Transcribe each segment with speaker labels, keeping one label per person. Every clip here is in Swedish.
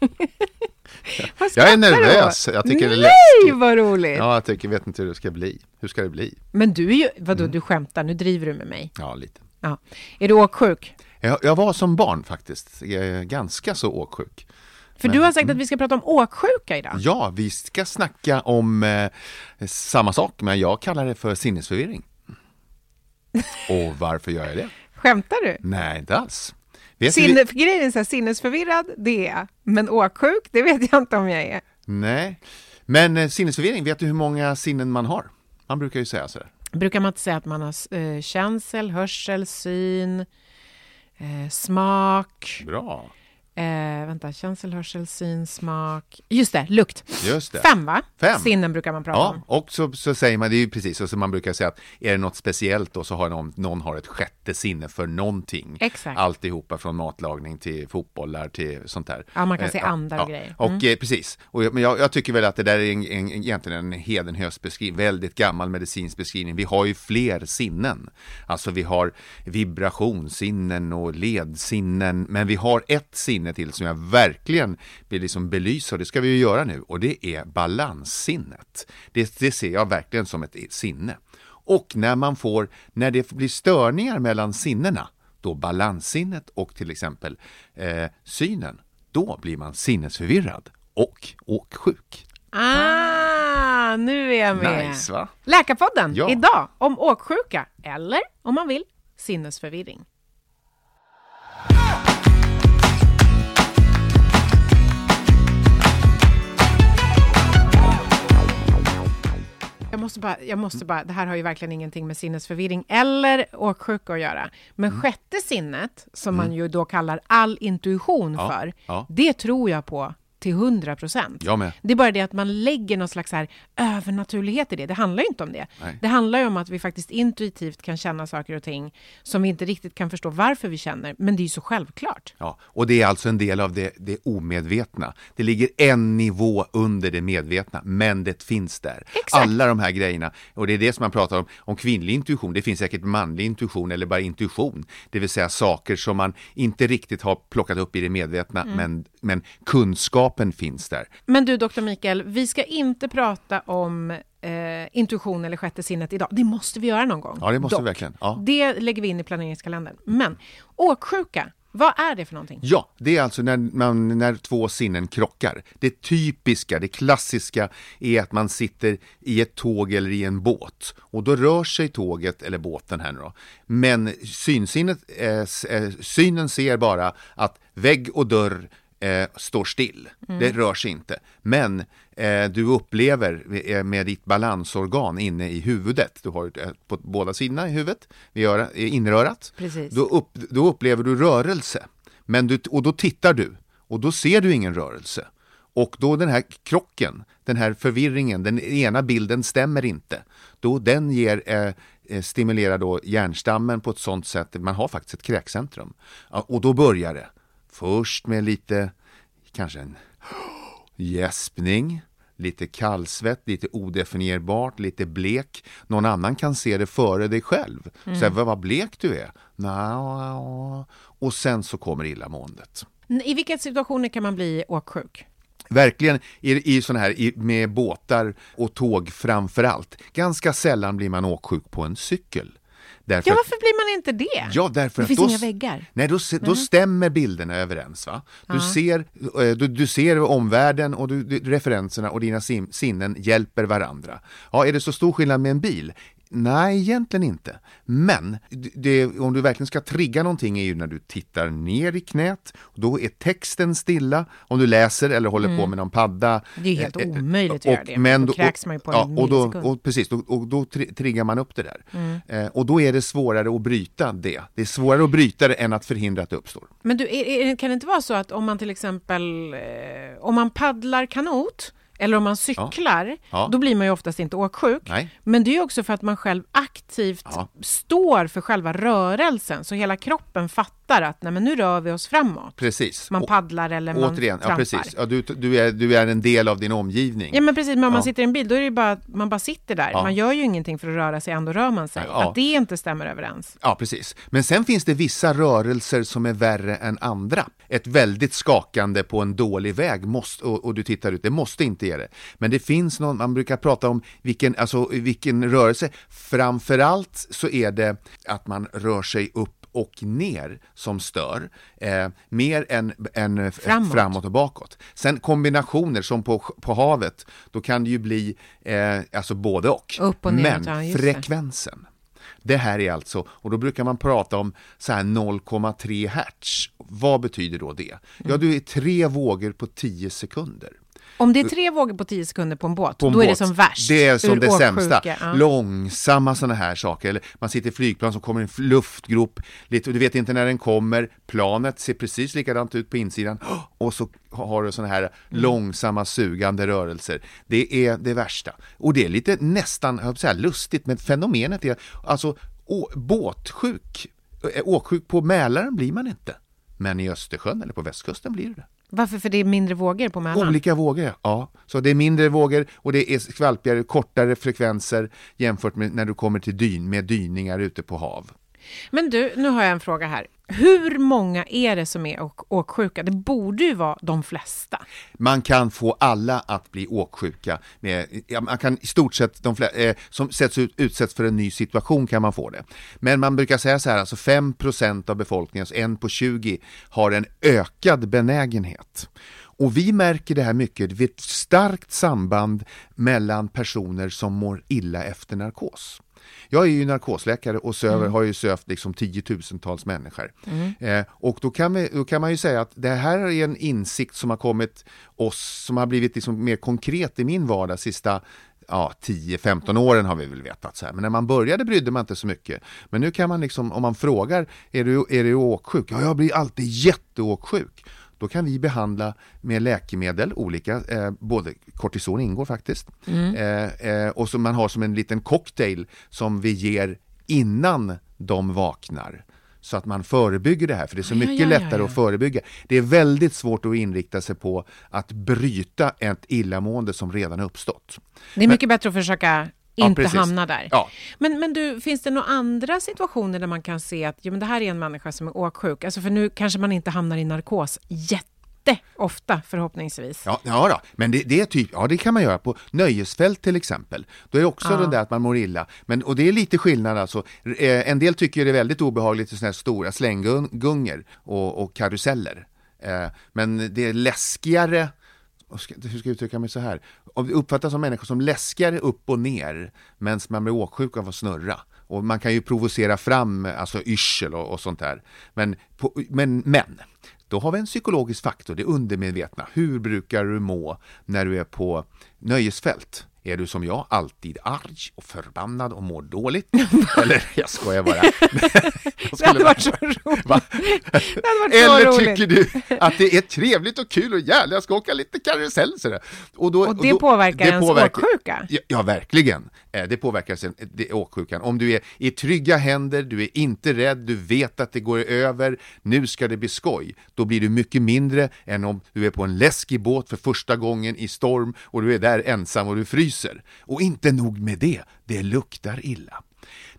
Speaker 1: Jag är nervös. Jag tycker det är
Speaker 2: Nej,
Speaker 1: läskigt.
Speaker 2: vad roligt!
Speaker 1: Ja, jag tycker, vet inte hur det ska bli. Hur ska det bli?
Speaker 2: Men du är ju, vadå,
Speaker 1: Mm.
Speaker 2: du skämtar, nu driver du med mig.
Speaker 1: Ja, lite.
Speaker 2: Ja. Är du åksjuk?
Speaker 1: Jag, jag var som barn faktiskt, är ganska så åksjuk.
Speaker 2: För
Speaker 1: Men-
Speaker 2: du har sagt att vi ska prata om åksjuka idag.
Speaker 1: Ja, vi ska snacka om eh, samma sak, men jag kallar det för sinnesförvirring. Och varför gör jag det?
Speaker 2: Skämtar du?
Speaker 1: Nej, inte alls.
Speaker 2: Sinne, för grejen är så här, sinnesförvirrad, det är jag. Men åksjuk, det vet jag inte om jag är.
Speaker 1: Nej, men eh, sinnesförvirring, vet du hur många sinnen man har? Man brukar ju säga så här.
Speaker 2: Brukar man inte säga att man har eh, känsel, hörsel, syn, eh, smak,
Speaker 1: Bra,
Speaker 2: eh, vänta, känsel, hörsel, syn, smak, just det, lukt.
Speaker 1: just det.
Speaker 2: Fem va?
Speaker 1: Fem.
Speaker 2: Sinnen brukar man prata
Speaker 1: Ja,
Speaker 2: om.
Speaker 1: och så, så säger man, det är ju precis, och så man brukar säga att är det något speciellt då så har någon, någon har ett sjätte sinne för någonting.
Speaker 2: Exakt.
Speaker 1: Alltihopa från matlagning till fotbollar till sånt där.
Speaker 2: Ja, man kan
Speaker 1: Eh,
Speaker 2: se andar och grejer.
Speaker 1: Och
Speaker 2: Mm.
Speaker 1: eh, precis, och, men jag, jag tycker väl att det där är en, en, egentligen en hedenhös beskrivning, väldigt gammal medicinsk beskrivning. Vi har ju fler sinnen. Alltså vi har vibrationssinnen och ledsinnen, men vi har ett sinne till som jag verkligen vill liksom belysa och det ska vi ju göra nu och det är balanssinnet. Det, det ser jag verkligen som ett sinne. Och när man får, när det blir störningar mellan sinnena, då balanssinnet och till exempel eh, synen, då blir man sinnesförvirrad och åksjuk.
Speaker 2: Ah, nu är jag med.
Speaker 1: Nice va?
Speaker 2: Läkarpodden
Speaker 1: Ja.
Speaker 2: idag om åksjuka, eller om man vill, sinnesförvirring. Jag måste, bara, jag måste bara, det här har ju verkligen ingenting med sinnesförvirring eller åksjuka att göra. Men
Speaker 1: Mm.
Speaker 2: sjätte sinnet, som man ju då kallar all intuition
Speaker 1: Ja,
Speaker 2: för,
Speaker 1: ja.
Speaker 2: det tror jag på till 100 procent. Det är bara det att man lägger någon slags här övernaturlighet i det. Det handlar ju inte om det.
Speaker 1: Nej.
Speaker 2: Det handlar ju om att vi faktiskt intuitivt kan känna saker och ting som vi inte riktigt kan förstå varför vi känner, men det är ju så självklart.
Speaker 1: Ja, och det är alltså en del av det, det omedvetna. Det ligger en nivå under det medvetna, men det finns där.
Speaker 2: Exakt.
Speaker 1: Alla de här grejerna, och det är det som man pratar om, om kvinnlig intuition, det finns säkert manlig intuition eller bara intuition, det vill säga saker som man inte riktigt har plockat upp i det medvetna,
Speaker 2: Mm.
Speaker 1: men, men kunskapen finns där.
Speaker 2: Men du, doktor Mikael, vi ska inte prata om eh, intuition eller sjätte sinnet idag. Det måste vi göra någon gång.
Speaker 1: Ja, det måste vi
Speaker 2: Dock.
Speaker 1: verkligen. Ja.
Speaker 2: Det lägger vi in i planeringskalendern. Men åksjuka, vad är det för någonting?
Speaker 1: Ja, det är alltså när, man, när två sinnen krockar. Det typiska, det klassiska är att man sitter i ett tåg eller i en båt och då rör sig tåget eller båten här nu då. Men synsinnet, eh, eh, synen ser bara att vägg och dörr eh, står still. Det rör sig inte. Men eh, du upplever eh, med ditt balansorgan inne i huvudet, du har eh, på båda sidorna i huvudet, vid öra, i inrörat,
Speaker 2: Precis.
Speaker 1: då, upp, då upplever du rörelse. Men du, och då tittar du och då ser du ingen rörelse. Och då den här krocken, den här förvirringen, den ena bilden stämmer inte. Då den ger, eh, eh, stimulerar då hjärnstammen på ett sånt sätt, man har faktiskt ett kräkcentrum. Och då börjar det. Först med lite, kanske en gäspning, lite kallsvett, lite odefinierbart, lite blek. Någon annan kan se det före dig själv. Så här, vad, blek du är. Nå, och sen så kommer illamåendet.
Speaker 2: I vilka situationer kan man bli åksjuk?
Speaker 1: Verkligen i, i såna här i, med båtar och tåg framför allt. Ganska sällan blir man åksjuk på en cykel. Därför
Speaker 2: Ja, varför blir man inte det?
Speaker 1: Ja, därför
Speaker 2: det finns
Speaker 1: då,
Speaker 2: inga väggar.
Speaker 1: Nej, då, då stämmer bilderna överens. Va? Du, ser, eh, du, du ser omvärlden och du, du, referenserna och dina sinnen hjälper varandra. Ja, är det så stor skillnad med en bil? Nej, egentligen inte. Men det, om du verkligen ska trigga någonting är ju när du tittar ner i knät. Då är texten stilla. Om du läser eller håller på med någon padda.
Speaker 2: Mm. Det är helt
Speaker 1: Eh, eh,
Speaker 2: omöjligt att
Speaker 1: och-
Speaker 2: göra det.
Speaker 1: Men
Speaker 2: Då kräks man ju på en
Speaker 1: ja, och då.
Speaker 2: Mm.
Speaker 1: och Precis, då, och då tri- triggar man upp det där. Eh, och då är det svårare att bryta det. Det är svårare att bryta det än att förhindra att det uppstår.
Speaker 2: Men du, är, är, kan det inte vara så att om man till exempel eh, om man paddlar kanot eller om man cyklar,
Speaker 1: Ja.
Speaker 2: då blir man ju oftast inte åksjuk.
Speaker 1: Nej.
Speaker 2: Men det är också för att man själv aktivt
Speaker 1: Ja.
Speaker 2: står för själva rörelsen, så hela kroppen fattar att nej, men nu rör vi oss framåt.
Speaker 1: Precis.
Speaker 2: Man paddlar eller man
Speaker 1: Återigen, ja,
Speaker 2: trampar.
Speaker 1: precis. Ja, du, du, är, du är en del av din omgivning.
Speaker 2: Ja men precis, men om man
Speaker 1: Ja.
Speaker 2: sitter i en bil då är det bara att man bara sitter där.
Speaker 1: Ja.
Speaker 2: Man gör ju ingenting för att röra sig, ändå rör man sig.
Speaker 1: Ja.
Speaker 2: Att det inte stämmer överens.
Speaker 1: Ja, precis. Men sen finns det vissa rörelser som är värre än andra. Ett väldigt skakande på en dålig väg måste, och, och du tittar ut, det måste inte ge det. Men det finns någon, man brukar prata om vilken, alltså, vilken rörelse. Framförallt så är det att man rör sig upp och ner som stör, eh, mer än, än
Speaker 2: Framåt.
Speaker 1: framåt och bakåt. Sen kombinationer som på, på havet, då kan det ju bli eh, alltså både och.
Speaker 2: Upp och neråt,
Speaker 1: Men
Speaker 2: ja, det.
Speaker 1: frekvensen, det här är alltså, och då brukar man prata om så här 0,3 hertz. Vad betyder då det? Ja, du är tre vågor på 10 sekunder.
Speaker 2: Om det är tre vågor på tio sekunder på en båt,
Speaker 1: På en
Speaker 2: då är det
Speaker 1: båt.
Speaker 2: som värst.
Speaker 1: Det är som det
Speaker 2: åksjuka,
Speaker 1: sämsta.
Speaker 2: ja.
Speaker 1: Långsamma sådana här saker. Eller man sitter i flygplan som kommer i en luftgrop, lite, och du vet inte när den kommer. Planet ser precis likadant ut på insidan. Och så har du sådana här
Speaker 2: Mm.
Speaker 1: långsamma sugande rörelser. Det är det värsta. Och det är lite nästan, jag säga lustigt, men fenomenet är alltså å, båtsjuk, äh, åksjuk på Mälaren blir man inte. Men i Östersjön eller på västkusten blir det det.
Speaker 2: Varför? För det är mindre vågor på Mälaren?
Speaker 1: Olika vågor, ja. Så det är mindre vågor och det är skvalpigare, kortare frekvenser jämfört med när du kommer till dyn, med dyningar ute på hav.
Speaker 2: Men du, nu har jag en fråga här. Hur många är det som är åk- åksjuka? Det borde ju vara de flesta.
Speaker 1: Man kan få alla att bli åksjuka. Med, ja, man kan i stort sett, de flesta, eh, som sätts ut, utsätts för en ny situation kan man få det. Men man brukar säga så här, alltså 5% av befolkningen, alltså en på 20, har en ökad benägenhet. Och vi märker det här mycket, det är ett starkt samband mellan personer som mår illa efter narkos. Jag är ju narkosläkare och söver, har ju sövt liksom tiotusentals människor. Eh, och då kan, vi, då kan man ju säga att det här är en insikt som har kommit oss, som har blivit liksom mer konkret i min vardag sista ja, 10-15 åren har vi väl vetat så här. Men när man började brydde man inte så mycket. Men nu kan man liksom, om man frågar, är du, är du åksjuk? Ja, jag blir alltid jätteåksjuk. Då kan vi behandla med läkemedel, olika, eh, både kortison ingår faktiskt, eh, eh, och som man har som en liten cocktail som vi ger innan de vaknar. Så att man förebygger det här, för det är så mycket
Speaker 2: ja, ja,
Speaker 1: lättare
Speaker 2: ja.
Speaker 1: att förebygga. Det är väldigt svårt att inrikta sig på att bryta ett illamående som redan uppstått.
Speaker 2: Det är mycket bättre att försöka inte
Speaker 1: precis.
Speaker 2: hamna där.
Speaker 1: Ja.
Speaker 2: Men, men du, finns det några andra situationer där man kan se att jo, men det här är en människa som är åksjuk? Alltså för nu kanske man inte hamnar i narkos jätteofta förhoppningsvis.
Speaker 1: Ja, ja då. men det, det är typ, ja det kan man göra på nöjesfält till exempel. Då är det också
Speaker 2: Ja.
Speaker 1: det där att man mår illa. Men, och det är lite skillnad alltså. Eh, en del tycker det är väldigt obehagligt i sådana här stora slänggungor och, och karuseller. Eh, men det är läskigare ska- hur ska jag uttrycka mig så här? Om det uppfattas som människor som läskigare upp och ner medan man blir åksjuk av att snurra. Och man kan ju provocera fram alltså yrsel och, och sånt där. Men, på, men, men, då har vi en psykologisk faktor, det undermedvetna. Hur brukar du må när du är på nöjesfält? Är du som jag, alltid arg och förbannad och mår dåligt? Eller, jag skojar bara.
Speaker 2: Det hade varit så roligt.
Speaker 1: Va?
Speaker 2: Det varit så
Speaker 1: Eller
Speaker 2: roligt.
Speaker 1: tycker du att det är trevligt och kul och jävligt, jag ska åka lite karusell sådär. Och, då,
Speaker 2: Och det påverkar ens åksjuka?
Speaker 1: Ja, ja, verkligen. Eh, Det påverkar sen, det, åksjukan. Om du är i trygga händer, du är inte rädd, du vet att det går över, nu ska det bli skoj. Då blir du mycket mindre än om du är på en läskig båt för första gången i storm och du är där ensam och du fryser. Och inte nog med det, det luktar illa.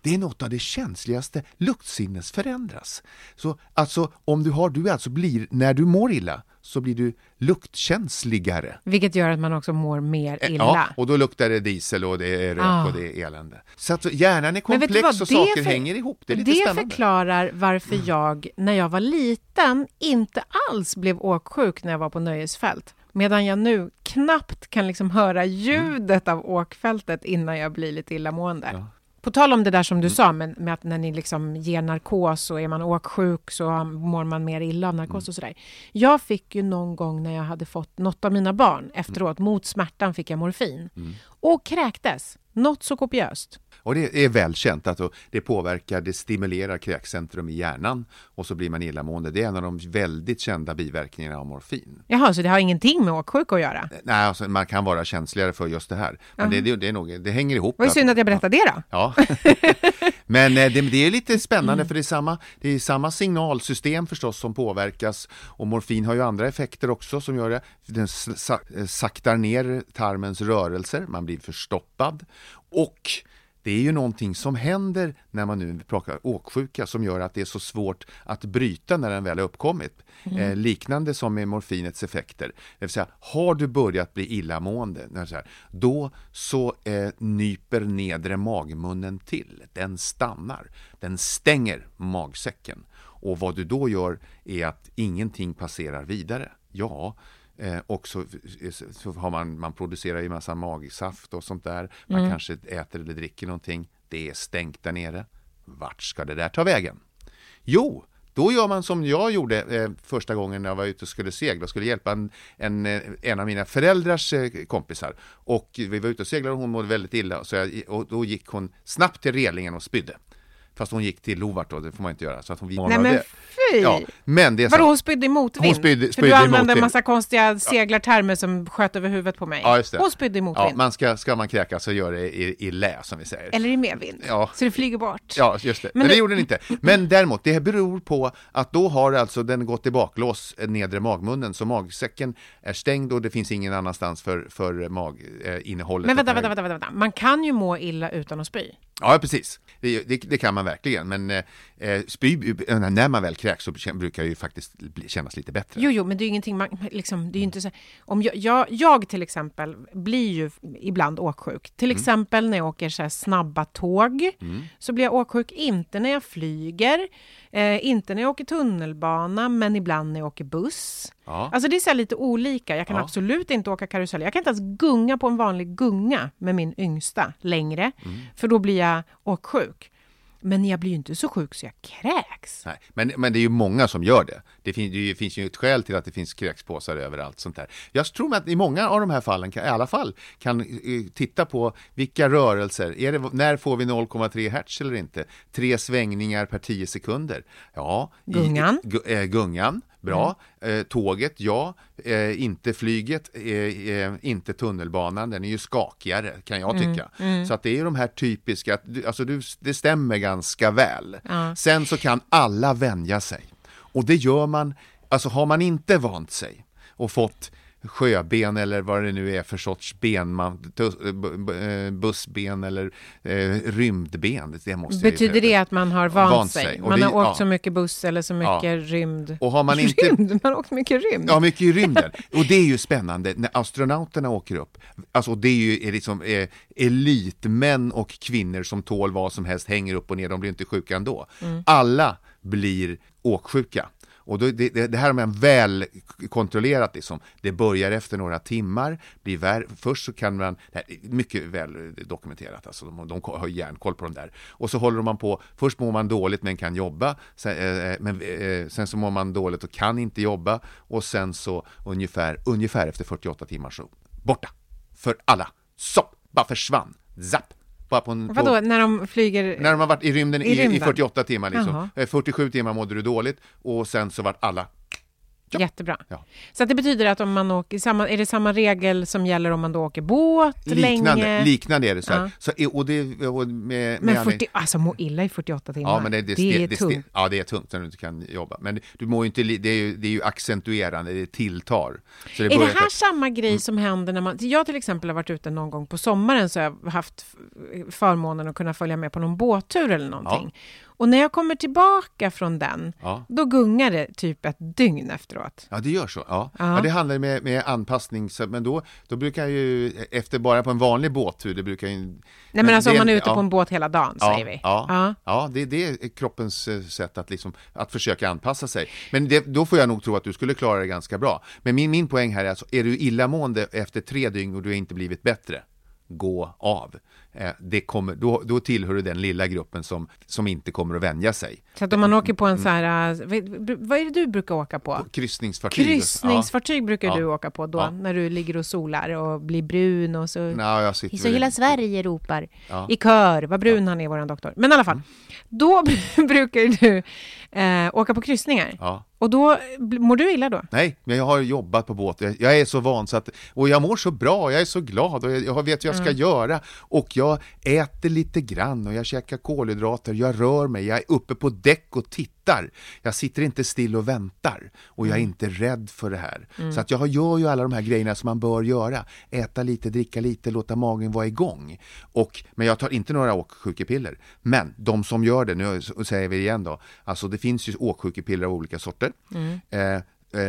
Speaker 1: Det är något av det känsligaste, luktsinnes förändras. Så alltså, om du har, du alltså blir, när du mår illa, så blir du luktkänsligare.
Speaker 2: Vilket gör att man också mår mer illa.
Speaker 1: Eh, Ja, och då luktar det diesel och det är rök
Speaker 2: Ah.
Speaker 1: och det är elände. Så att hjärnan är komplex
Speaker 2: vad?
Speaker 1: och
Speaker 2: Det
Speaker 1: saker
Speaker 2: för-
Speaker 1: hänger ihop. Det är lite
Speaker 2: det
Speaker 1: spännande.
Speaker 2: förklarar varför jag, när jag var liten, inte alls blev åksjuk när jag var på nöjesfält. Medan jag nu knappt kan liksom höra ljudet av åkfältet innan jag blir lite illamående. På tal om det där som
Speaker 1: Mm.
Speaker 2: du sa, med, med att när ni liksom ger narkos och är man åksjuk så mår man mer illa av
Speaker 1: Mm.
Speaker 2: narkos och sådär. Jag fick ju någon gång när jag hade fått något av mina barn efteråt,
Speaker 1: Mm.
Speaker 2: mot smärtan fick jag morfin. Och kräktes, något så kopiöst.
Speaker 1: Och det är välkänt att det påverkar, det stimulerar kräkcentrum i hjärnan och så blir man illamående. Det är en av de väldigt kända biverkningarna av morfin.
Speaker 2: Jaha, så det har ingenting med åksjuka att göra?
Speaker 1: Nej, alltså, man kan vara känsligare för just det här. Men det, det, det, är nog, det hänger ihop.
Speaker 2: Ju synd att jag berättade det då.
Speaker 1: Ja, men eh, det, det är lite spännande för det är, samma, det är samma signalsystem förstås som påverkas och morfin har ju andra effekter också som gör det. Den eh, saktar ner tarmens rörelser, man blir förstoppad och det är ju någonting som händer när man nu pratar åksjuka som gör att det är så svårt att bryta när den väl har uppkommit. Eh, liknande som med morfinets effekter. Det vill säga, har du börjat bli illamående, så här, då så eh, nyper nedre magmunnen till. Den stannar. Den stänger magsäcken. Och vad du då gör är att ingenting passerar vidare. Ja, Eh, och så, så har man, man producerar ju massa magsaft och sånt där. Man kanske äter eller dricker någonting. Det är stängt där nere. Vart ska det där ta vägen? Jo, då gör man som jag gjorde eh, första gången när jag var ute och skulle segla och skulle hjälpa en, en, eh, en av mina föräldrars eh, kompisar. Och vi var ute och seglade och hon mådde väldigt illa. Så jag, och då gick hon snabbt till relingen och spydde. Fast hon gick till Lovart då, det får man inte göra. Så att hon
Speaker 2: Nej men fy!
Speaker 1: Ja, men det är
Speaker 2: Vadå, hon spydde i motvind?
Speaker 1: Hon spydde-
Speaker 2: För
Speaker 1: spydde
Speaker 2: du
Speaker 1: i
Speaker 2: använde en massa konstiga seglartermer som sköt över huvudet på mig.
Speaker 1: Ja, just det.
Speaker 2: Hon spydde i motvind.
Speaker 1: Ja, man ska, ska man kräka så gör det i, i lä som vi säger.
Speaker 2: Eller i medvind.
Speaker 1: Ja.
Speaker 2: Så det flyger bort.
Speaker 1: Ja, just det. Men,
Speaker 2: Men
Speaker 1: det
Speaker 2: det-
Speaker 1: gjorde den inte. Men däremot, det beror på att då har alltså den gått i baklås, eh, nedre magmunnen, så magsäcken är stängd och det finns ingen annanstans för, för maginnehållet.
Speaker 2: Men vänta, vänta, vänta, vänta, vänta. Man kan ju må illa utan att spy.
Speaker 1: Ja, precis. Det, det, det kan man verkligen. Men eh, eh, spy, eh, när man väl kräks så brukar det ju faktiskt bli, kännas lite bättre.
Speaker 2: Jo, jo, men det är ju ingenting man, liksom, det är ju inte så om jag, jag, jag till exempel blir ju ibland åksjuk. Till
Speaker 1: Mm.
Speaker 2: exempel när jag åker så snabba tåg, så blir jag åksjuk. Inte när jag flyger, eh, inte när jag åker tunnelbana, men ibland när jag åker buss.
Speaker 1: Ja.
Speaker 2: Alltså det är så lite olika. Jag kan
Speaker 1: Ja.
Speaker 2: absolut inte åka karusell. Jag kan inte ens gunga på en vanlig gunga med min yngsta längre,
Speaker 1: Mm.
Speaker 2: för då blir jag åksjuk. Men jag blir ju inte så sjuk så jag kräks.
Speaker 1: Nej, men, men det är ju många som gör det. Det, fin, det finns ju ett skäl till att det finns kräkspåsar överallt. Sånt där. Jag tror att i många av de här fallen, kan, i alla fall, kan eh, titta på vilka rörelser. Är det, när får vi 0,3 hertz eller inte? Tre svängningar per 10 sekunder. Ja. i-
Speaker 2: Gungan.
Speaker 1: gu- eh, gungan. Bra. Eh, tåget, ja. Eh, inte flyget, eh, eh, inte tunnelbanan. Den är ju skakigare, kan jag tycka. Så att det är ju de här typiska, alltså du, det stämmer ganska väl. Sen så kan alla vänja sig. Och det gör man, alltså har man inte vant sig och fått sjöben eller vad det nu är för sorts ben, man, b- eh, bussben eller eh, rymdben. Det måste
Speaker 2: Betyder det att man har vant,
Speaker 1: Vant
Speaker 2: sig? Man
Speaker 1: vi-
Speaker 2: har åkt
Speaker 1: ja.
Speaker 2: så mycket buss eller så mycket rymd?
Speaker 1: Och har man inte...
Speaker 2: Rymd? Man har åkt mycket rymd?
Speaker 1: Ja, mycket i rymden. Och det är ju spännande när astronauterna åker upp. Alltså det är ju är liksom eh, elitmän och kvinnor som tål vad som helst, hänger upp och ner, de blir inte sjuka ändå. Alla blir åksjuka. Och då, det, det det här har man väl kontrollerat liksom. Det börjar efter några timmar, blir vär, först så kan man, det här är mycket väl dokumenterat, alltså de, de har järnkoll på de där. Och så håller man på, först mår man dåligt men kan jobba, sen, eh, eh, men, eh, sen så mår man dåligt och kan inte jobba och sen så ungefär, ungefär efter 48 timmar så borta. För alla. Så, bara försvann. Zapp. På på,
Speaker 2: Vadå, när de flyger?
Speaker 1: när de har varit i rymden
Speaker 2: I
Speaker 1: i, i,
Speaker 2: rymden?
Speaker 1: 48 timmar liksom.
Speaker 2: Jaha.
Speaker 1: Eh, 47 timmar mådde du dåligt och sen så vart alla
Speaker 2: Jättebra.
Speaker 1: Ja.
Speaker 2: Så att det betyder att om man åker, samma, är det samma regel som gäller om man då åker båt
Speaker 1: liknande,
Speaker 2: länge?
Speaker 1: liknande är det så.
Speaker 2: Ja.
Speaker 1: Så, och det, och med, med
Speaker 2: Men
Speaker 1: anledning-
Speaker 2: 40, alltså må illa i 48 timmar,
Speaker 1: Ja, men det, det,
Speaker 2: det är
Speaker 1: det,
Speaker 2: tungt.
Speaker 1: ja, det är tungt när du inte kan jobba. Men du mår inte, det är ju, det är ju accentuerande, det tilltar. Så
Speaker 2: Är det här samma grej som händer när man... Jag till exempel har varit ute någon gång på sommaren så har jag haft f- förmånen att kunna följa med på någon båttur eller någonting. Och när jag kommer tillbaka från den,
Speaker 1: Ja.
Speaker 2: då gungar det typ ett dygn efteråt.
Speaker 1: Ja, det gör så. Ja,
Speaker 2: Ja.
Speaker 1: ja. det handlar med, med anpassning, så, men då, då brukar jag ju, efter bara på en vanlig båttur, det brukar ju...
Speaker 2: Nej men alltså
Speaker 1: det
Speaker 2: om man är ute på en båt hela dagen, säger vi.
Speaker 1: ja,
Speaker 2: Ja.
Speaker 1: ja. det, det är kroppens eh, sätt att, liksom, att försöka anpassa sig. Men det, då får jag nog tro att du skulle klara det ganska bra. Men min, min poäng här är alltså, är du illamående efter tre dygn och du har inte blivit bättre, gå av. Eh, det kommer, då, då tillhör du den lilla gruppen som, som inte kommer att vänja sig.
Speaker 2: Så att om man åker på en så här, äh, vad- är det du brukar åka på?
Speaker 1: Kryssningsfartyg.
Speaker 2: Kryssningsfartyg brukar
Speaker 1: Ja.
Speaker 2: du åka på då,
Speaker 1: Ja.
Speaker 2: när du ligger och solar och blir brun och så...
Speaker 1: Ja. Jag sitter
Speaker 2: Så hela Sverige ropar
Speaker 1: Ja.
Speaker 2: i kör, vad brun han är, våran doktor. Men i alla fall, då brukar du eh, åka på kryssningar.
Speaker 1: Ja.
Speaker 2: Och då, mår du illa då?
Speaker 1: Nej, men jag har jobbat på båt. Jag, jag är så van så att, och jag mår så bra, jag är så glad och jag, jag vet vad jag ska
Speaker 2: Mm.
Speaker 1: göra. Och jag äter lite grann och jag käkar kolhydrater, jag rör mig, jag är uppe på däck och tittar. Jag sitter inte still och väntar och
Speaker 2: Mm.
Speaker 1: jag är inte rädd för det här. Så att jag gör ju alla de här grejerna som man bör göra. Äta lite, dricka lite, låta magen vara igång. Och, men jag tar inte några åksjukepiller. Men de som gör det, nu säger vi igen då, alltså det finns ju åksjukepiller av olika sorter. Eh, eh,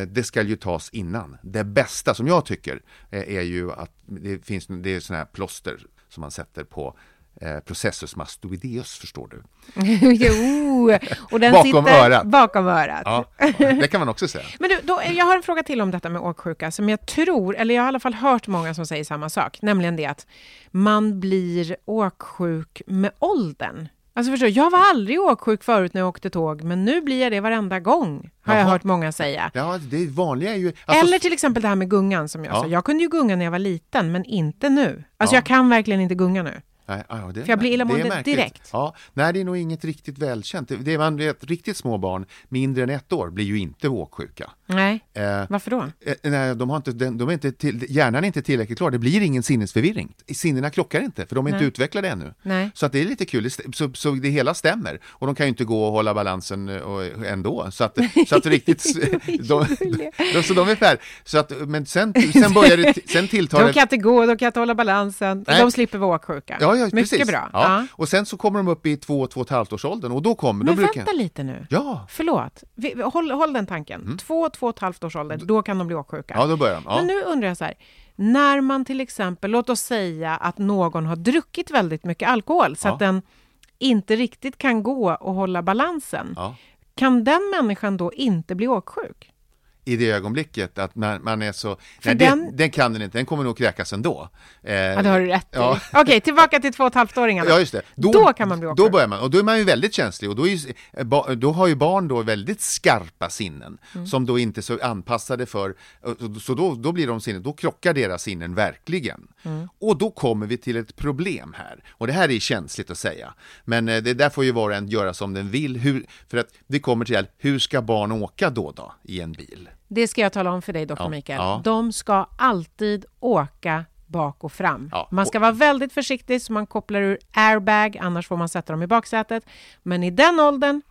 Speaker 1: det ska ju tas innan. Det bästa som jag tycker eh, är ju att det finns det är såna här plåster som man sätter på eh, processus mastoideus, förstår du.
Speaker 2: jo, och den
Speaker 1: Bakom
Speaker 2: sitter
Speaker 1: örat.
Speaker 2: bakom örat.
Speaker 1: Ja, det kan man också säga.
Speaker 2: Men du, då, jag har en fråga till om detta med åksjuka som jag tror, eller jag har i alla fall hört många som säger samma sak, nämligen det att man blir åksjuk med åldern. Alltså förstår jag var aldrig åksjuk förut när jag åkte tåg, men nu blir jag det varenda gång, har jag
Speaker 1: Jaha.
Speaker 2: hört många säga.
Speaker 1: Ja, det vanliga är ju... alltså-
Speaker 2: Eller till exempel det här med gungan som jag
Speaker 1: Ja.
Speaker 2: sa. Jag kunde ju gunga när jag var liten, men inte nu. Alltså
Speaker 1: Ja.
Speaker 2: jag kan verkligen inte gunga nu.
Speaker 1: Nej, ja, det
Speaker 2: För jag blir illamående direkt.
Speaker 1: Ja, nej, det är nog inget riktigt välkänt. Det, man vet, riktigt små barn, mindre än ett år, blir ju inte åksjuka.
Speaker 2: Nej,
Speaker 1: Eh,
Speaker 2: varför då?
Speaker 1: Eh, nej, de har inte, de är inte till, hjärnan är inte tillräckligt klar. Det blir ingen sinnesförvirring. Sinnena klockar inte, för de är inte
Speaker 2: Nej.
Speaker 1: utvecklade ännu.
Speaker 2: Nej.
Speaker 1: Så att det är lite kul. Så, så det hela stämmer. Och de kan ju inte gå och hålla balansen eh, och, ändå. Så att, så att riktigt... de, de, så de är färdiga. Så att, men sen, sen börjar det... Sen tilltar
Speaker 2: De kan inte gå, de kan inte hålla balansen.
Speaker 1: Nej.
Speaker 2: De slipper vara åksjuka.
Speaker 1: Ja, ja,
Speaker 2: Mycket
Speaker 1: precis.
Speaker 2: bra.
Speaker 1: Ja. Och sen så kommer de upp i två, två och ett halvt års åldern och då kommer...
Speaker 2: Men
Speaker 1: då brukar,
Speaker 2: vänta lite nu.
Speaker 1: Ja,
Speaker 2: Förlåt, vi, vi- håll, håll den tanken. Två, två och ett halvt års ålder, då kan de bli åksjuka.
Speaker 1: Mm. ja då börjar de. Ja.
Speaker 2: Men nu undrar jag så här, när man till exempel, låt oss säga att någon har druckit väldigt mycket alkohol så
Speaker 1: Ja.
Speaker 2: att den inte riktigt kan gå och hålla balansen.
Speaker 1: Ja.
Speaker 2: Kan den människan då inte bli åksjuk?
Speaker 1: I det ögonblicket att när man är så...
Speaker 2: För
Speaker 1: Nej,
Speaker 2: den-
Speaker 1: den, den kan den inte, den kommer nog kräkas ändå. Eh,
Speaker 2: Ja, det har du rätt
Speaker 1: Ja.
Speaker 2: Okej, tillbaka till två och ett halvt-åringarna.
Speaker 1: Ja, just det.
Speaker 2: Då kan man bli
Speaker 1: Då
Speaker 2: åksjuk.
Speaker 1: börjar man, och då är man ju väldigt känslig och då, är eh, då har ju barn då väldigt skarpa sinnen
Speaker 2: Mm.
Speaker 1: som då inte är så anpassade för, så då, då blir de sinnen, då krockar deras sinnen verkligen.
Speaker 2: Mm.
Speaker 1: Och då kommer vi till ett problem här, och det här är känsligt att säga, men eh, det där får ju var och en göra som den vill, hur, för att det kommer till, hur ska barn åka då då i en bil?
Speaker 2: Det ska jag tala om för dig, doktor
Speaker 1: Ja,
Speaker 2: Mikael.
Speaker 1: ja.
Speaker 2: De ska alltid åka bak och fram.
Speaker 1: Ja,
Speaker 2: Man ska vara väldigt försiktig så man kopplar ur airbag, annars får man sätta dem i baksätet. Men i den åldern,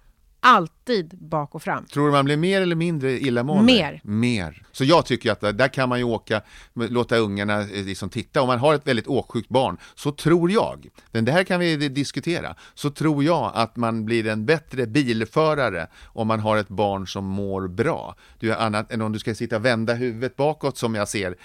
Speaker 2: alltid bak och fram.
Speaker 1: Tror du man blir mer eller mindre illamående?
Speaker 2: Mer.
Speaker 1: Mer. Så jag tycker att där- kan man ju åka, låta ungarna eh, liksom titta. Om man har ett väldigt åksjukt barn, så tror jag, men det här kan vi diskutera, så tror jag att man blir en bättre bilförare om man har ett barn som mår bra. Du är annat än om du ska sitta och vända huvudet bakåt som jag ser,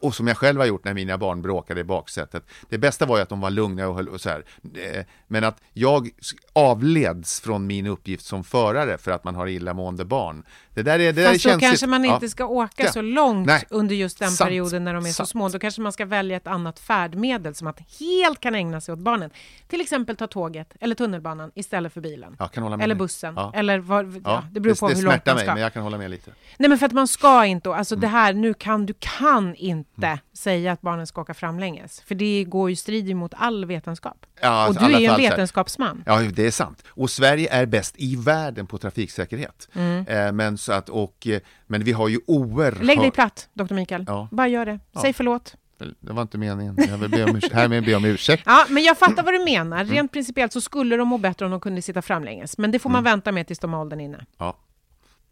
Speaker 1: och som jag själv har gjort när mina barn bråkade i baksätet. Det bästa var ju att de var lugna och, höll, och så här. Eh, Men att jag avleds från min uppgift som som förare för att man har illamående barn. Det där är, det där
Speaker 2: Fast då
Speaker 1: känsligt.
Speaker 2: kanske man
Speaker 1: Ja.
Speaker 2: inte ska åka
Speaker 1: Ja.
Speaker 2: så långt
Speaker 1: Nej.
Speaker 2: under just den
Speaker 1: Sant.
Speaker 2: perioden när de är så
Speaker 1: Sant.
Speaker 2: små. Då kanske man ska välja ett annat färdmedel som att helt kan ägna sig åt barnen. Till exempel ta tåget eller tunnelbanan istället för bilen.
Speaker 1: Ja,
Speaker 2: Eller bussen.
Speaker 1: Ja.
Speaker 2: Eller vad, ja.
Speaker 1: Ja,
Speaker 2: det beror på
Speaker 1: det
Speaker 2: hur långt
Speaker 1: smärtar
Speaker 2: man
Speaker 1: mig,
Speaker 2: ska.
Speaker 1: men jag kan hålla med lite.
Speaker 2: Nej men för att man ska inte, alltså
Speaker 1: Mm.
Speaker 2: det här, nu kan du kan inte säga att barnen ska åka framlänges. För det går ju strid mot all vetenskap.
Speaker 1: Ja,
Speaker 2: och
Speaker 1: alltså,
Speaker 2: du är ju en
Speaker 1: så
Speaker 2: vetenskapsman.
Speaker 1: Ja, det är sant. Och Sverige är bäst i världen på trafiksäkerhet.
Speaker 2: Mm.
Speaker 1: Eh, men, att, och, eh, men vi har ju oerhört...
Speaker 2: Lägg dig platt, doktor Mikael.
Speaker 1: Ja.
Speaker 2: Bara gör det. Säg förlåt.
Speaker 1: Det var inte meningen. Jag vill be om ursäkt. Härmed be om ursäkt.
Speaker 2: Ja, men jag fattar vad du menar.
Speaker 1: Mm.
Speaker 2: Rent principiellt så skulle de må bättre om de kunde sitta framlänges. Men det får man vänta med tills de har åldern inne.
Speaker 1: Ja.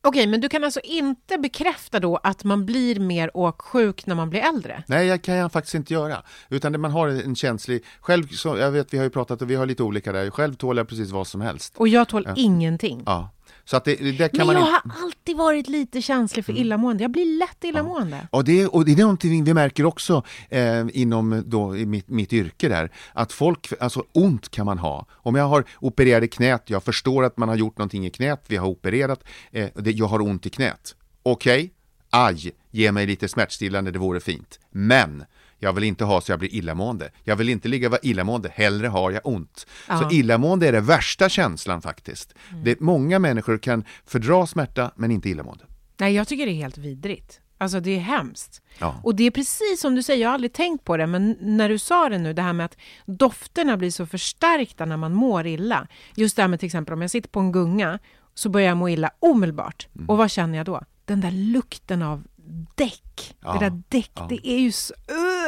Speaker 2: Okej, men du kan alltså inte bekräfta då att man blir mer åksjuk när man blir äldre?
Speaker 1: Nej, jag kan jag faktiskt inte göra. Utan det, man har en känslig... Själv, så, jag vet, vi har ju pratat och vi har lite olika där. Själv tål jag precis vad som helst.
Speaker 2: Och jag tål ingenting.
Speaker 1: Ja. Så att det, det kan
Speaker 2: Men
Speaker 1: man
Speaker 2: jag
Speaker 1: inte...
Speaker 2: har alltid varit lite känslig för illamående. Jag blir lätt illamående.
Speaker 1: Och det, och det är någonting vi märker också eh, inom då, i mitt, mitt yrke där, att folk, alltså ont kan man ha. Om jag har opererade knät, jag förstår att man har gjort någonting i knät, vi har opererat, eh, det, jag har ont i knät. Okej, aj, ge mig lite smärtstillande, det vore fint. Men jag vill inte ha så jag blir illamående. Jag vill inte ligga och vara illamående, hellre har jag ont.
Speaker 2: Ja.
Speaker 1: Så illamående är den värsta känslan faktiskt. Det, många människor kan fördra smärta, men inte illamående.
Speaker 2: Nej, jag tycker det är helt vidrigt. Alltså det är hemskt.
Speaker 1: Ja.
Speaker 2: Och det är precis som du säger, jag har aldrig tänkt på det, men när du sa det nu, det här med att dofterna blir så förstärkta när man mår illa. Just det här med till exempel om jag sitter på en gunga så börjar jag må illa omedelbart.
Speaker 1: Mm.
Speaker 2: Och vad känner jag då? Den där lukten av däck.
Speaker 1: Ja,
Speaker 2: Det där däck, det är ju så...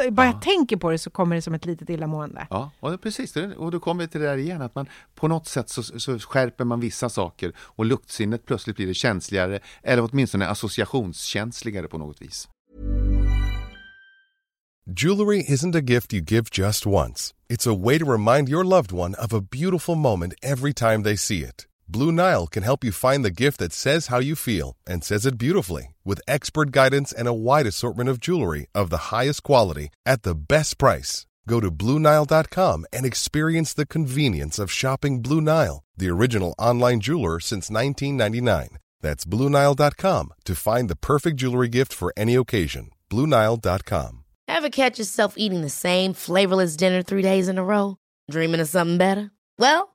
Speaker 2: Uh, bara jag tänker på det så kommer det som ett litet illamående.
Speaker 1: Ja, och precis. Och då kommer vi till det där igen, att man på något sätt så, så skärper man vissa saker och luktsinnet plötsligt blir det känsligare, eller åtminstone associationskänsligare på något vis.
Speaker 3: Jewelry isn't a gift you give just once. It's a way to remind your loved one of a beautiful moment every time they see it. Blue Nile can help you find the gift that says how you feel and says it beautifully with expert guidance and a wide assortment of jewelry of the highest quality at the best price. Go to BlueNile.com and experience the convenience of shopping Blue Nile, the original online jeweler since 1999. That's BlueNile.com to find the perfect jewelry gift for any occasion. BlueNile.com.
Speaker 4: Ever catch yourself eating the same flavorless dinner three days in a row? Dreaming of something better? Well,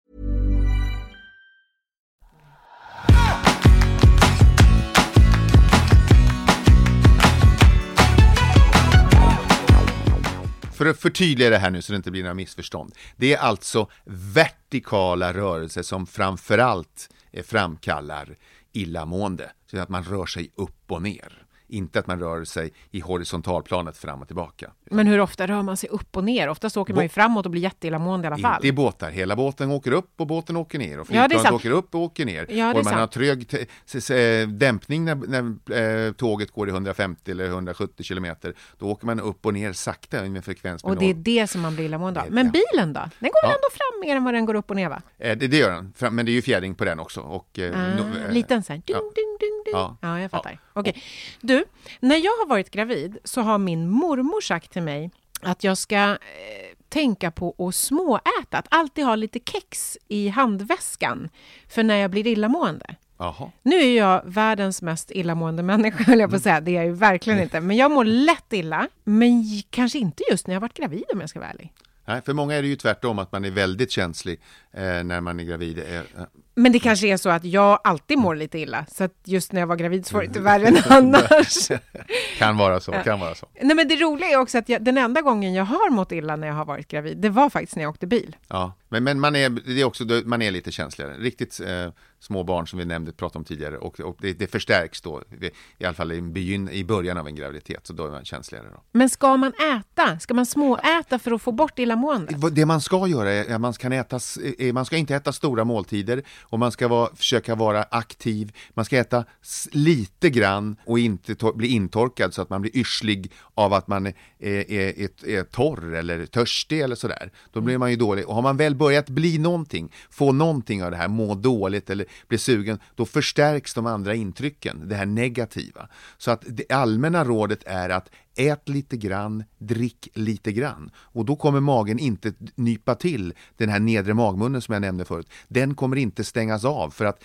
Speaker 1: För att förtydliga det här nu så det inte blir några missförstånd. Det är alltså vertikala rörelser som framförallt eh, framkallar illamående. Så att man rör sig upp och ner. Inte att man rör sig i horisontalplanet fram och tillbaka.
Speaker 2: Men hur ofta rör man sig upp och ner? Oftast åker man ju framåt och blir jätteillamående i alla fall.
Speaker 1: Inte i båtar. Hela båten åker upp och båten åker ner. Och
Speaker 2: Ja,
Speaker 1: flygplanet
Speaker 2: sant.
Speaker 1: åker upp och åker ner.
Speaker 2: Ja,
Speaker 1: och man har trög eh, dämpning när, när eh, tåget går i 150 eller 170 kilometer. Då åker man upp och ner sakta med en frekvens
Speaker 2: Och det är det som man blir illamående av. Men
Speaker 1: ja.
Speaker 2: bilen då? Den går väl
Speaker 1: Ja.
Speaker 2: ändå fram mer än vad den går upp och ner va?
Speaker 1: Eh, det, det gör den. Fram- Men det är ju fjädring på den också. Och, eh, no-
Speaker 2: Ah,
Speaker 1: eh,
Speaker 2: liten sån här, ding,
Speaker 1: ja.
Speaker 2: ding, ding, ding.
Speaker 1: Ja.
Speaker 2: Ja, jag fattar. Okej. Du, när jag har varit gravid så har min mormor sagt till mig att jag ska eh, tänka på att småäta, att alltid ha lite kex i handväskan för när jag blir illamående.
Speaker 1: Jaha.
Speaker 2: Nu är jag världens mest illamående människa, höll jag på att säga. Det är jag ju verkligen inte. Men jag mår lätt illa. Men kanske inte just när jag varit gravid om jag ska vara ärlig.
Speaker 1: Nej, för många är det ju tvärtom, att man är väldigt känslig eh, när man är gravid. Eh, eh,
Speaker 2: Men det kanske är så att jag alltid mår lite illa. Så att just när jag var gravid så var det inte värre än annars.
Speaker 1: kan vara så, kan vara så.
Speaker 2: Nej men det roliga är också att jag, den enda gången jag har mått illa när jag har varit gravid, det var faktiskt när jag åkte bil.
Speaker 1: Ja, men, men man, är, det är också, man är lite känsligare. Riktigt eh, små barn som vi nämnde, pratade om tidigare. Och, och det, det förstärks då, i alla fall i, begyn, i början av en graviditet. Så då är man känsligare. Då.
Speaker 2: Men ska man äta? Ska man småäta för att få bort illamåendet?
Speaker 1: Det man ska göra är att man, kan äta, eh, man ska inte äta stora måltider och man ska vara, försöka vara aktiv. Man ska äta lite grann och inte to- bli intorkad så att man blir yrslig av att man är, är, är, är torr eller törstig eller sådär. Då blir man ju dålig. Och har man väl börjat bli någonting, få någonting av det här, må dåligt eller bli sugen, då förstärks de andra intrycken, det här negativa. Så att det allmänna rådet är att ät lite grann, drick lite grann. Och då kommer magen inte nypa till den här nedre magmunnen som jag nämnde förut. Den kommer inte stängas av för att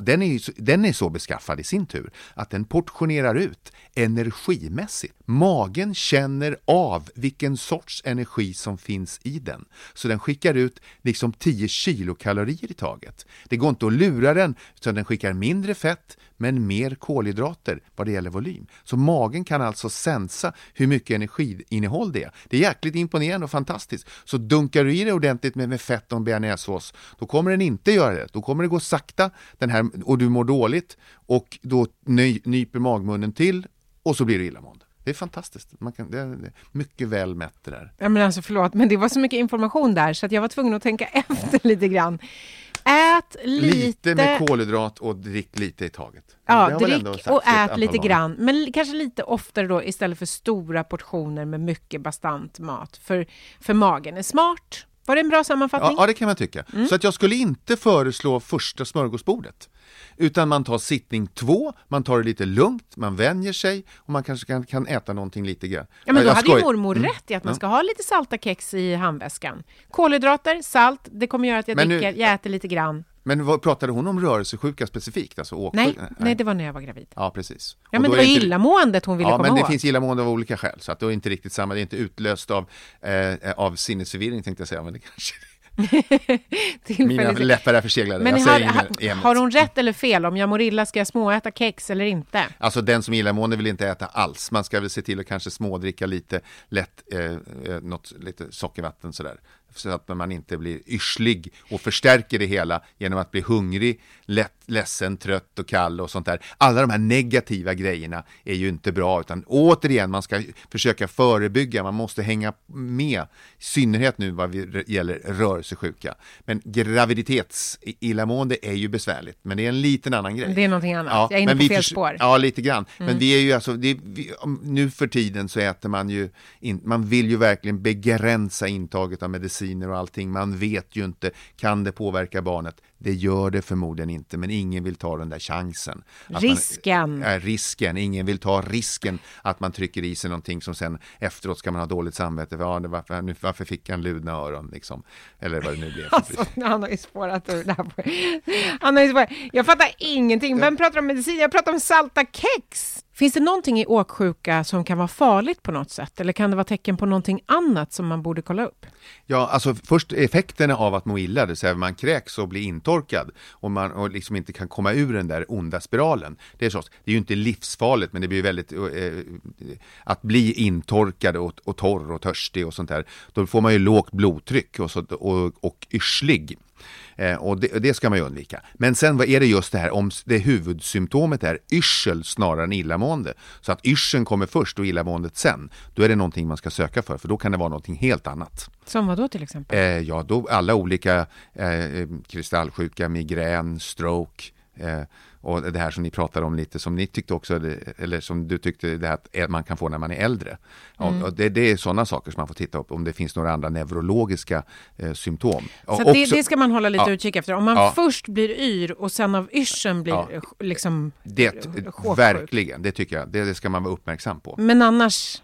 Speaker 1: den är, den är så beskaffad i sin tur att den portionerar ut energimässigt. Magen känner av vilken sorts energi som finns i den. Så den skickar ut liksom 10 kilokalorier i taget. Det går inte att lura den, utan den skickar mindre fett men mer kolhydrater vad det gäller volym. Så magen kan alltså sensa hur mycket energiinnehåll det är. Det är jäkligt imponerande och fantastiskt. Så dunkar du i det ordentligt med, med fett och bearnaisesås, då kommer den inte göra det. Då kommer det gå sakta den här, och du mår dåligt och då ny, nyper magmunnen till och så blir du illamående. Det är fantastiskt. Man kan, det är mycket väl mätt det där.
Speaker 2: Ja, men alltså förlåt, men det var så mycket information där så att jag var tvungen att tänka efter lite grann. Ät lite...
Speaker 1: Lite med kolhydrat och drick lite i taget.
Speaker 2: Ja, drick och ät lite grann, men kanske lite oftare då istället för stora portioner med mycket bastant mat. För, för magen är smart. Var det en bra sammanfattning?
Speaker 1: Ja, ja det kan man tycka. Mm. Så att jag skulle inte föreslå första smörgåsbordet. Utan man tar sittning två, man tar det lite lugnt, man vänjer sig och man kanske kan, kan äta någonting lite grann.
Speaker 2: Ja, men då jag hade ju mormor mm. rätt i att man ska ha lite salta kex i handväskan. Kolhydrater, salt, det kommer göra att jag men dricker, nu, jag äter lite grann.
Speaker 1: Men vad, pratade hon om rörelsesjuka specifikt? Alltså
Speaker 2: nej, nej, nej, det var när jag var gravid.
Speaker 1: Ja, precis.
Speaker 2: Ja, men det var inte... illamåendet hon ville
Speaker 1: ja,
Speaker 2: komma
Speaker 1: men
Speaker 2: det åt.
Speaker 1: finns illamående av olika skäl, så att det är inte riktigt samma. Det är inte utlöst av, eh, av sinnesförvirring tänkte jag säga, men det kanske Mina läppar är förseglade.
Speaker 2: Men har, ha, har hon rätt eller fel? Om jag mår illa, ska jag småäta kex eller inte?
Speaker 1: Alltså den som är illamående vill inte äta alls. Man ska väl se till att kanske smådricka lite lätt, eh, eh något, lite sockervatten sådär så att man inte blir yrslig och förstärker det hela genom att bli hungrig, lätt, ledsen, trött och kall och sånt där. Alla de här negativa grejerna är ju inte bra, utan återigen, man ska försöka förebygga, man måste hänga med, i synnerhet nu vad gäller rörelsesjuka. Men graviditetsillamående är ju besvärligt, men det är en liten annan grej.
Speaker 2: Det är någonting annat, ja, jag är inne på fel spår.
Speaker 1: Ja, lite grann. Mm. Men vi är ju alltså, det, vi, nu för tiden så äter man ju, in, man vill ju verkligen begränsa intaget av medicin mediciner och allting. Man vet ju inte, kan det påverka barnet? Det gör det förmodligen inte, men ingen vill ta den där chansen.
Speaker 2: Risken!
Speaker 1: Man, äh, risken, ingen vill ta risken att man trycker i sig någonting som sen efteråt ska man ha dåligt samvete. För, ja, varför, varför fick han ludna öron liksom? Eller vad det nu blev.
Speaker 2: Alltså, han har ju spårat ur det här. Han har ju spårat. Jag fattar ingenting. Vem pratar om medicin? Jag pratar om salta kex! Finns det någonting i åksjuka som kan vara farligt på något sätt? Eller kan det vara tecken på någonting annat som man borde kolla upp?
Speaker 1: Ja, alltså först effekterna av att må illa, det vill säga man kräks och blir intorkad och man och liksom inte kan komma ur den där onda spiralen. Det är, så, det är ju inte livsfarligt, men det blir väldigt... Eh, att bli intorkad och, och torr och törstig och sånt där, då får man ju lågt blodtryck och, så, och, och yrslig. Eh, och det, det, ska man ju undvika. Men sen vad är det just det här om det huvudsymptomet är yrsel snarare än illamående. Så att yrseln kommer först och illamåendet sen. Då är det någonting man ska söka för, för då kan det vara någonting helt annat.
Speaker 2: Som vad då till exempel?
Speaker 1: Eh, ja, då alla olika eh, kristallsjuka, migrän, stroke, eh, och det här som ni pratar om lite, som ni tyckte också, eller som du tyckte det här att man kan få när man är äldre. Mm. Och det, det, är sådana saker som man får titta upp, om det finns några andra neurologiska eh, symptom.
Speaker 2: Så också, det, det, ska man hålla lite ja, utkik efter. Om man ja, först blir yr och sen av yrseln blir ja, liksom
Speaker 1: Det, verkligen, det tycker jag. Det, det ska man vara uppmärksam på.
Speaker 2: Men annars?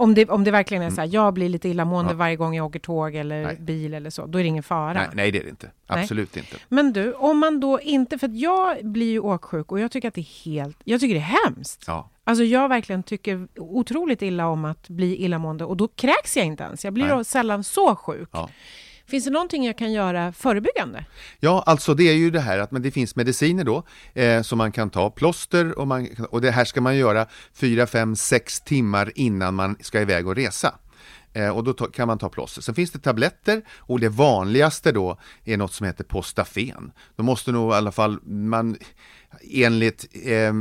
Speaker 2: Om det, om det verkligen är så här, jag blir lite illamående ja. varje gång jag åker tåg eller nej. bil eller så, då är det ingen fara.
Speaker 1: Nej, nej det är det inte. Absolut nej. inte.
Speaker 2: Men du, om man då inte, för att jag blir ju åksjuk och jag tycker att det är helt, jag tycker det är hemskt. Ja. Alltså jag verkligen tycker otroligt illa om att bli illamående och då kräks jag inte ens. Jag blir då sällan så sjuk. Ja. Finns det någonting jag kan göra förebyggande?
Speaker 1: Ja, alltså det är ju det här att men det finns mediciner då eh, som man kan ta, plåster och, man, och det här ska man göra 4, 5, 6 timmar innan man ska iväg och resa eh, och då kan man ta plåster. Sen finns det tabletter och det vanligaste då är något som heter Postafen. Då måste nog i alla fall man enligt eh,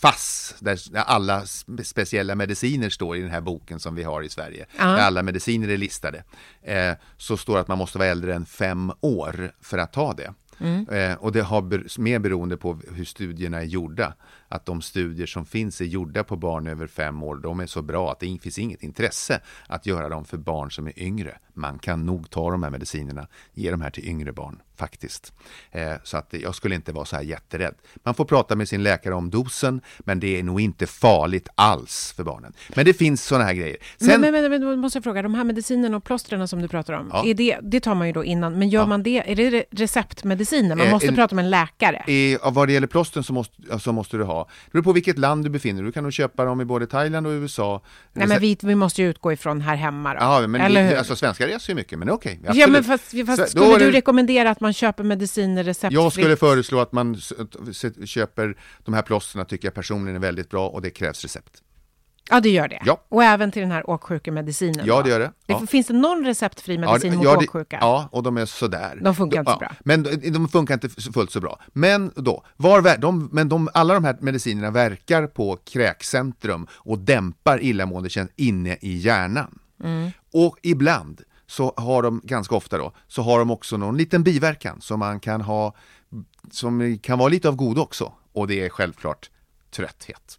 Speaker 1: FASS, där alla speciella mediciner står i den här boken som vi har i Sverige, ja. där alla mediciner är listade, eh, så står det att man måste vara äldre än fem år för att ta det. Mm. Eh, och det har mer beroende på hur studierna är gjorda. Att de studier som finns är gjorda på barn över fem år, de är så bra att det finns inget intresse att göra dem för barn som är yngre. Man kan nog ta de här medicinerna, ge de här till yngre barn faktiskt. Eh, så att jag skulle inte vara så här jätterädd. Man får prata med sin läkare om dosen, men det är nog inte farligt alls för barnen. Men det finns sådana här grejer.
Speaker 2: Sen... Men, men, men, men måste jag fråga, de här medicinerna och plåstren som du pratar om, ja. är det, det tar man ju då innan, men gör ja. man det, är det receptmediciner? Man eh, måste eh, prata med en läkare?
Speaker 1: Eh, vad det gäller plåstren så måste, så måste du ha, det beror på vilket land du befinner dig Du kan nog köpa dem i både Thailand och USA.
Speaker 2: Nej men vi, vi måste ju utgå ifrån här hemma då.
Speaker 1: Ja, men Eller vi, hur? Alltså svenskar reser ju mycket, men okej.
Speaker 2: Okay, ja men fast, fast så, skulle du det... rekommendera att man köper mediciner receptfritt?
Speaker 1: Jag skulle föreslå att man köper de här plåstren, tycker jag personligen är väldigt bra och det krävs recept.
Speaker 2: Ja, det gör det.
Speaker 1: Ja.
Speaker 2: Och även till den här åksjukemedicinen?
Speaker 1: Ja, det gör det. Ja.
Speaker 2: det. Finns det någon receptfri medicin ja, mot
Speaker 1: ja,
Speaker 2: åksjuka?
Speaker 1: Ja, och de är sådär.
Speaker 2: De funkar
Speaker 1: inte
Speaker 2: så bra.
Speaker 1: Men de funkar inte fullt så bra. Men då, var, de, men de, alla de här medicinerna verkar på kräkcentrum och dämpar illamåendekänslan inne i hjärnan. Mm. Och ibland så har de, ganska ofta då, så har de också någon liten biverkan som man kan ha, som kan vara lite av god också. Och det är självklart trötthet.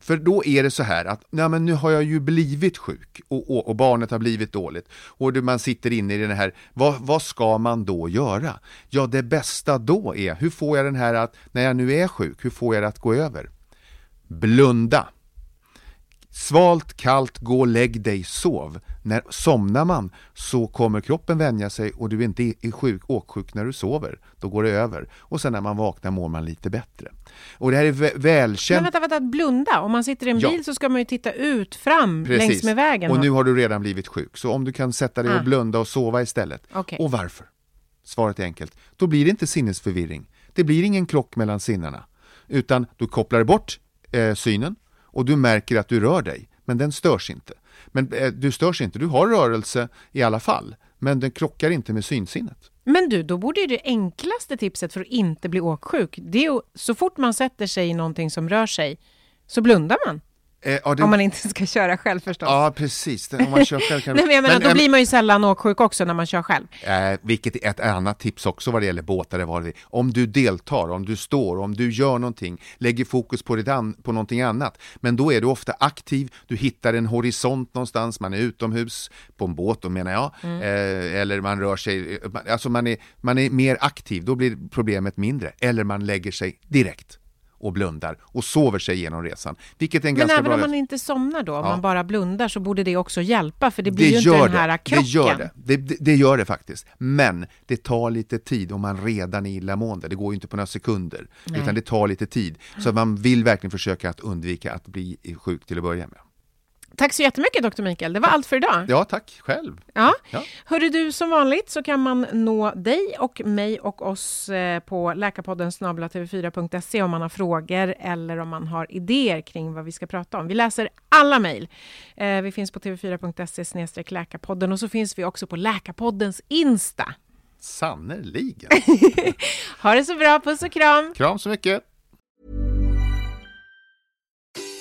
Speaker 1: För då är det så här att, nej men nu har jag ju blivit sjuk och, och, och barnet har blivit dåligt och man sitter inne i den här, vad, vad ska man då göra? Ja, det bästa då är, hur får jag den här att, när jag nu är sjuk, hur får jag det att gå över? Blunda. Svalt, kallt, gå och lägg dig, sov. När somnar man så kommer kroppen vänja sig och du är inte är sjuk, åksjuk när du sover. Då går det över. Och sen när man vaknar mår man lite bättre. Och det här är välkänt.
Speaker 2: Men vänta, vänta, blunda. Om man sitter i en bil ja. så ska man ju titta ut, fram, Precis. längs med vägen.
Speaker 1: Och nu har du redan blivit sjuk. Så om du kan sätta dig ah. och blunda och sova istället.
Speaker 2: Okay.
Speaker 1: Och varför? Svaret är enkelt. Då blir det inte sinnesförvirring. Det blir ingen krock mellan sinnena. Utan du kopplar bort eh, synen och du märker att du rör dig, men den störs inte. Men eh, du störs inte, du har rörelse i alla fall, men den krockar inte med synsinnet.
Speaker 2: Men du, då borde ju det enklaste tipset för att inte bli åksjuk, det är att så fort man sätter sig i någonting som rör sig, så blundar man. Eh, ja, det... Om man inte ska köra själv förstås.
Speaker 1: Ja, precis. Om man kör själv kan...
Speaker 2: Nej, men jag menar, men, då blir man ju sällan åksjuk också när man kör själv.
Speaker 1: Eh, vilket är ett annat tips också vad det gäller båtar. Var det. Om du deltar, om du står, om du gör någonting, lägger fokus på, ditt an på någonting annat. Men då är du ofta aktiv, du hittar en horisont någonstans, man är utomhus, på en båt då menar jag, mm. eh, eller man rör sig, alltså man är, man är mer aktiv, då blir problemet mindre. Eller man lägger sig direkt och blundar och sover sig igenom resan. Vilket är en
Speaker 2: Men
Speaker 1: ganska
Speaker 2: även
Speaker 1: bra...
Speaker 2: om man inte somnar då, om ja. man bara blundar så borde det också hjälpa för det blir det ju inte den här
Speaker 1: det.
Speaker 2: krocken.
Speaker 1: Det gör det. Det, det. det, gör det faktiskt. Men det tar lite tid om man redan är illamående. Det går ju inte på några sekunder. Nej. Utan det tar lite tid. Så man vill verkligen försöka att undvika att bli sjuk till att börja med.
Speaker 2: Tack så jättemycket doktor Mikael, det var allt för idag.
Speaker 1: Ja, tack själv.
Speaker 2: Ja. Ja. Hörru du, som vanligt så kan man nå dig och mig och oss eh, på läkarpodden tv4.se om man har frågor eller om man har idéer kring vad vi ska prata om. Vi läser alla mejl. Eh, vi finns på tv4.se läkarpodden och så finns vi också på Läkarpoddens Insta.
Speaker 1: Sannerligen.
Speaker 2: ha det så bra, puss och kram.
Speaker 1: Kram så mycket.